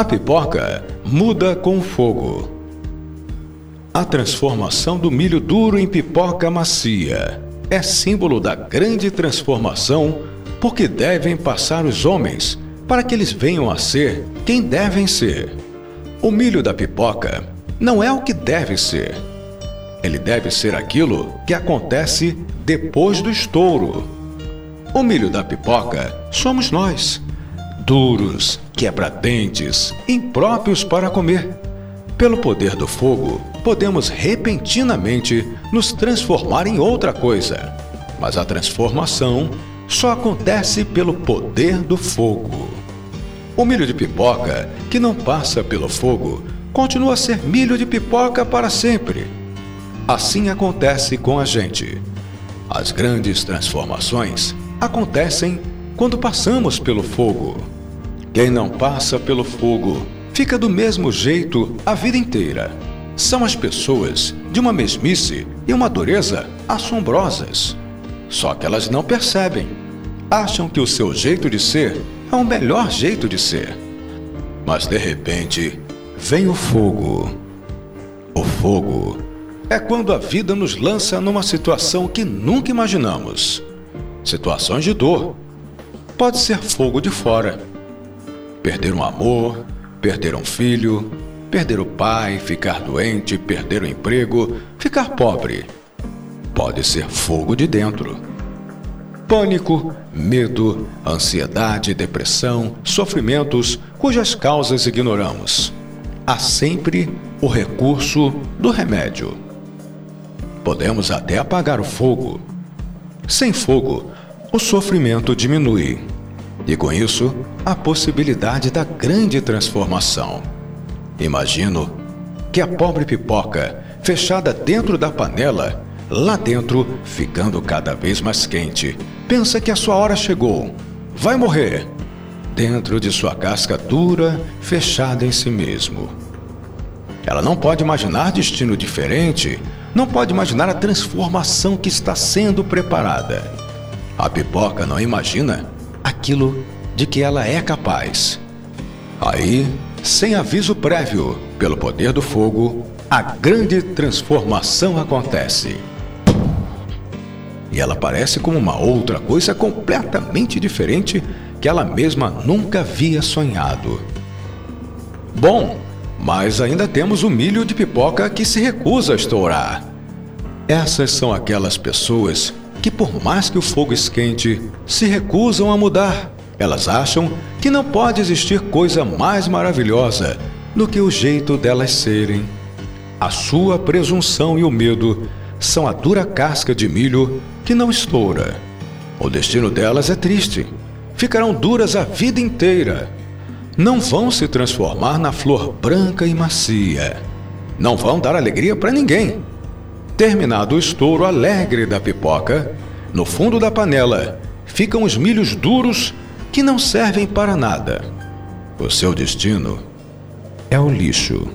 A pipoca muda com fogo. A transformação do milho duro em pipoca macia é símbolo da grande transformação porque devem passar os homens para que eles venham a ser quem devem ser. O milho da pipoca não é o que deve ser. Ele deve ser aquilo que acontece depois do estouro. O milho da pipoca somos nós duros, quebra-dentes, impróprios para comer. Pelo poder do fogo, podemos repentinamente nos transformar em outra coisa. Mas a transformação só acontece pelo poder do fogo. O milho de pipoca, que não passa pelo fogo, continua a ser milho de pipoca para sempre. Assim acontece com a gente. As grandes transformações acontecem quando passamos pelo fogo. Quem não passa pelo fogo fica do mesmo jeito a vida inteira. São as pessoas de uma mesmice e uma dureza assombrosas. Só que elas não percebem. Acham que o seu jeito de ser é o melhor jeito de ser. Mas de repente, vem o fogo. O fogo é quando a vida nos lança numa situação que nunca imaginamos. Situações de dor. Pode ser fogo de fora Perder um amor, perder um filho, perder o pai, ficar doente, perder o emprego, ficar pobre. Pode ser fogo de dentro. Pânico, medo, ansiedade, depressão, sofrimentos cujas causas ignoramos. Há sempre o recurso do remédio. Podemos até apagar o fogo. Sem fogo, o sofrimento diminui e com isso a possibilidade da grande transformação. Imagino que a pobre pipoca, fechada dentro da panela, lá dentro, ficando cada vez mais quente, pensa que a sua hora chegou. Vai morrer. Dentro de sua casca dura, fechada em si mesmo. Ela não pode imaginar destino diferente, não pode imaginar a transformação que está sendo preparada. A pipoca não imagina aquilo de que ela é capaz. Aí, sem aviso prévio, pelo poder do fogo, a grande transformação acontece. E ela parece como uma outra coisa completamente diferente que ela mesma nunca havia sonhado. Bom, mas ainda temos o milho de pipoca que se recusa a estourar. Essas são aquelas pessoas que, por mais que o fogo esquente, se recusam a mudar. Elas acham que não pode existir coisa mais maravilhosa do que o jeito delas serem. A sua presunção e o medo são a dura casca de milho que não estoura. O destino delas é triste. Ficarão duras a vida inteira. Não vão se transformar na flor branca e macia. Não vão dar alegria para ninguém. Terminado o estouro alegre da pipoca, no fundo da panela ficam os milhos duros que não servem para nada. O seu destino é o lixo.